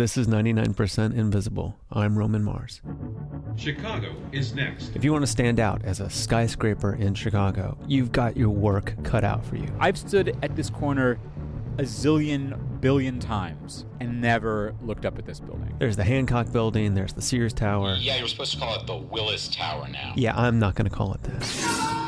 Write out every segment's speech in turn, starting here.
This is 99% Invisible. I'm Roman Mars. Chicago is next. If you want to stand out as a skyscraper in Chicago, you've got your work cut out for you. I've stood at this corner a zillion billion times and never looked up at this building. There's the Hancock building, there's the Sears Tower. Yeah, you're supposed to call it the Willis Tower now. Yeah, I'm not going to call it that.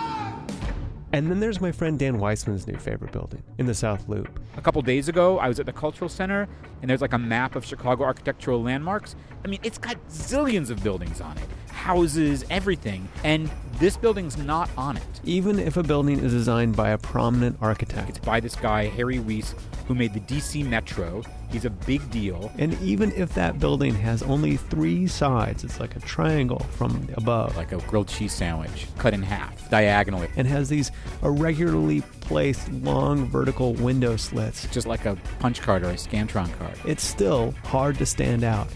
And then there's my friend Dan Weissmann's new favorite building in the South Loop. A couple days ago, I was at the Cultural Center, and there's like a map of Chicago architectural landmarks. I mean, it's got zillions of buildings on it houses, everything. And this building's not on it. Even if a building is designed by a prominent architect, It's by this guy, Harry Weese, who made the DC Metro. He's a big deal. and even if that building has only three sides, it's like a triangle from above, Like a grilled cheese sandwich, cut in half, diagonally. and has these irregularly placed long vertical window slits, Just like a punch card or a Scantron card. it's still hard to stand out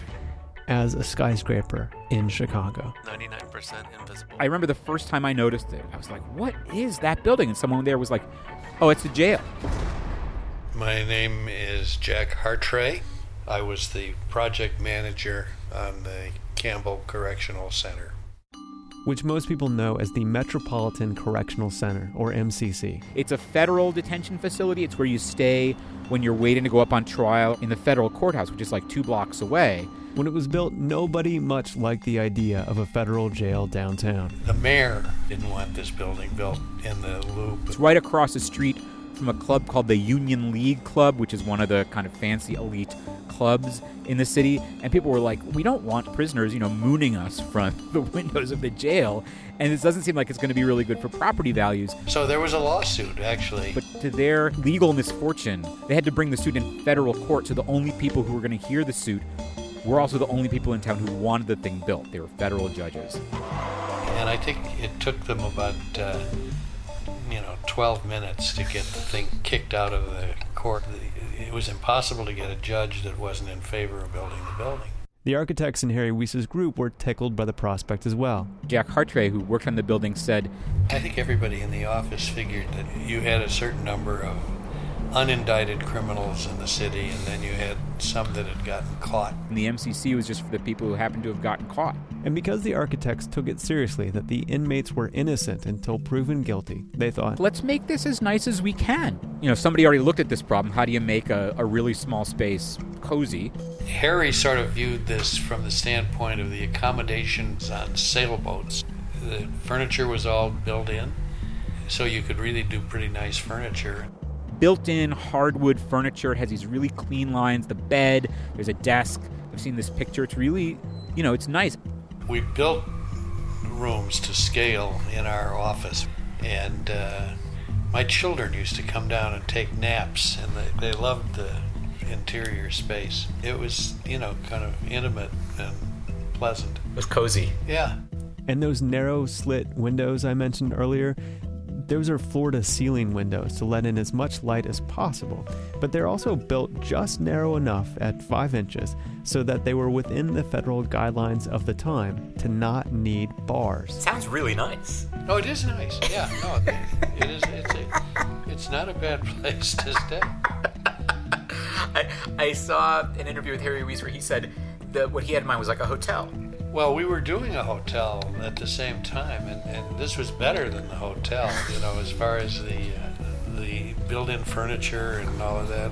as a skyscraper in Chicago. 99% invisible. I remember the first time I noticed it, I was like, what is that building? And someone there was like, oh, it's the jail. My name is Jack Hartray. I was the project manager on the Campbell Correctional Center. which most people know as the Metropolitan Correctional Center, or MCC. It's a federal detention facility. It's where you stay when you're waiting to go up on trial in the federal courthouse, which is like two blocks away. When it was built, nobody much liked the idea of a federal jail downtown. The mayor didn't want this building built in the loop. It's right across the street from a club called the Union League Club, which is one of the kind of fancy elite clubs in the city. And people were like, we don't want prisoners, you know, mooning us from the windows of the jail. And this doesn't seem like it's going to be really good for property values. So there was a lawsuit, actually. But to their legal misfortune, they had to bring the suit in federal court. So the only people who were going to hear the suit were also the only people in town who wanted the thing built. They were federal judges. And I think it took them about, uh, you know, 12 minutes to get the thing kicked out of the court. It was impossible to get a judge that wasn't in favor of building the building. The architects in Harry Weese's group were tickled by the prospect as well. Jack Hartray, who worked on the building, said, I think everybody in the office figured that you had a certain number of unindicted criminals in the city, and then you had some that had gotten caught. and the MCC was just for the people who happened to have gotten caught. And because the architects took it seriously that the inmates were innocent until proven guilty, they thought, Let's make this as nice as we can. You know, somebody already looked at this problem. How do you make a, a really small space cozy? Harry sort of viewed this from the standpoint of the accommodations on sailboats. The furniture was all built in, so you could really do pretty nice furniture. Built in hardwood furniture. It has these really clean lines. The bed, there's a desk. I've seen this picture. It's really, you know, it's nice. We built rooms to scale in our office, and uh, my children used to come down and take naps, and they, they loved the interior space. It was, you know, kind of intimate and pleasant. It was cozy. Yeah. and those narrow slit windows I mentioned earlier, those are floor to ceiling windows to let in as much light as possible. But they're also built just narrow enough at 5 inches so that they were within the federal guidelines of the time to not need bars. Sounds really nice. Oh, it is nice. Yeah, no, it is. It's a, it's not a bad place to stay. I, I saw an interview with Harry Weese where he said that what he had in mind was like a hotel. Well, we were doing a hotel at the same time, and, and this was better than the hotel. You know, as far as the uh, the built-in furniture and all of that.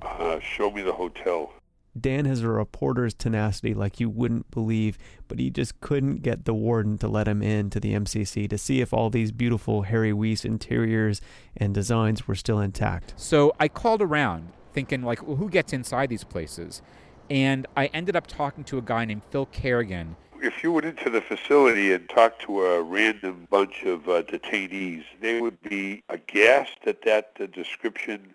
Uh, show me the hotel. Dan has a reporter's tenacity like you wouldn't believe, but he just couldn't get the warden to let him in to the MCC to see if all these beautiful Harry Weese interiors and designs were still intact. So I called around thinking, like, well, who gets inside these places? And I ended up talking to a guy named Phil Kerrigan. If you went into the facility and talked to a random bunch of uh, detainees, they would be aghast at that uh, description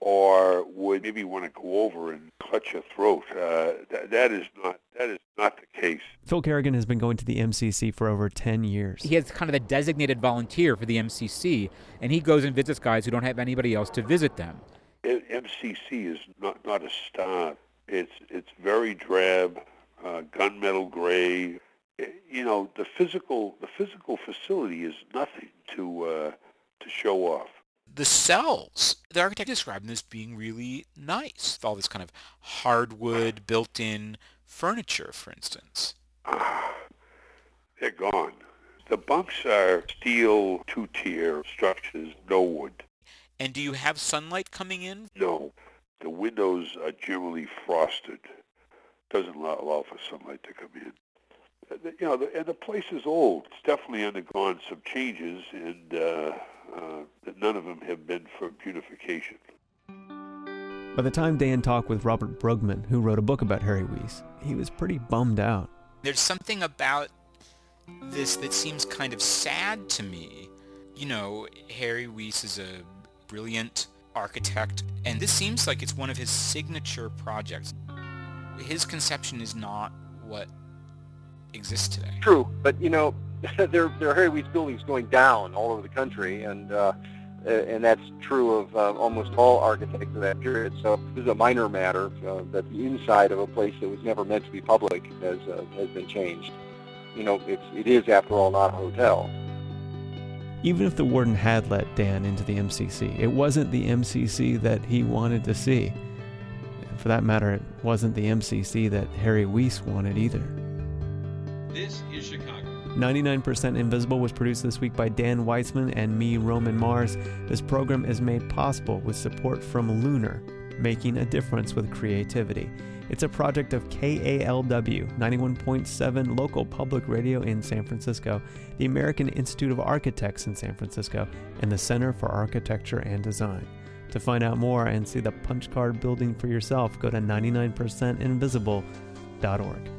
or would maybe want to go over and clutch a throat. Uh, th- that is not that is not the case. Phil Kerrigan has been going to the MCC for over 10 years. He has kind of the designated volunteer for the MCC, and he goes and visits guys who don't have anybody else to visit them. MCC is not not a star. It's it's very drab, uh, gunmetal gray. I- You know, the physical the physical facility is nothing to uh, to show off. the cells. The architect described them as being really nice. All this kind of hardwood built-in furniture, for instance. Ah, they're gone. The bunks are steel two-tier structures, no wood. And do you have sunlight coming in? No. The windows are generally frosted. Doesn't allow, allow for sunlight to come in. Uh, the- You know, the, and the place is old. It's definitely undergone some changes, and uh, uh, none of them have been for beautification. By the time Dan talked with Robert Bruegmann, who wrote a book about Harry Weese, he was pretty bummed out. There's something about this that seems kind of sad to me. You know, Harry Weese is a brilliant architect, and this seems like it's one of his signature projects. His conception is not what exists today. True, but you know, there there are Harry Weese buildings going down all over the country, and uh, uh, and that's true of uh, almost all architects of that period. So this is a minor matter uh, that the inside of a place that was never meant to be public has uh, has been changed. You know, it's it is after all not a hotel. Even if the warden had let Dan into the MCC, it wasn't the MCC that he wanted to see. And for that matter, it wasn't the MCC that Harry Weese wanted either. This is Chicago. 99% Invisible was produced this week by Dan Weissmann and me, Roman Mars. This program is made possible with support from Lunar, making a difference with creativity. It's a project of KALW 91.7 local public radio in San Francisco, the American Institute of Architects in San Francisco, and the Center for Architecture and Design. To find out more and see the punch card building for yourself, go to 99percentinvisible.org.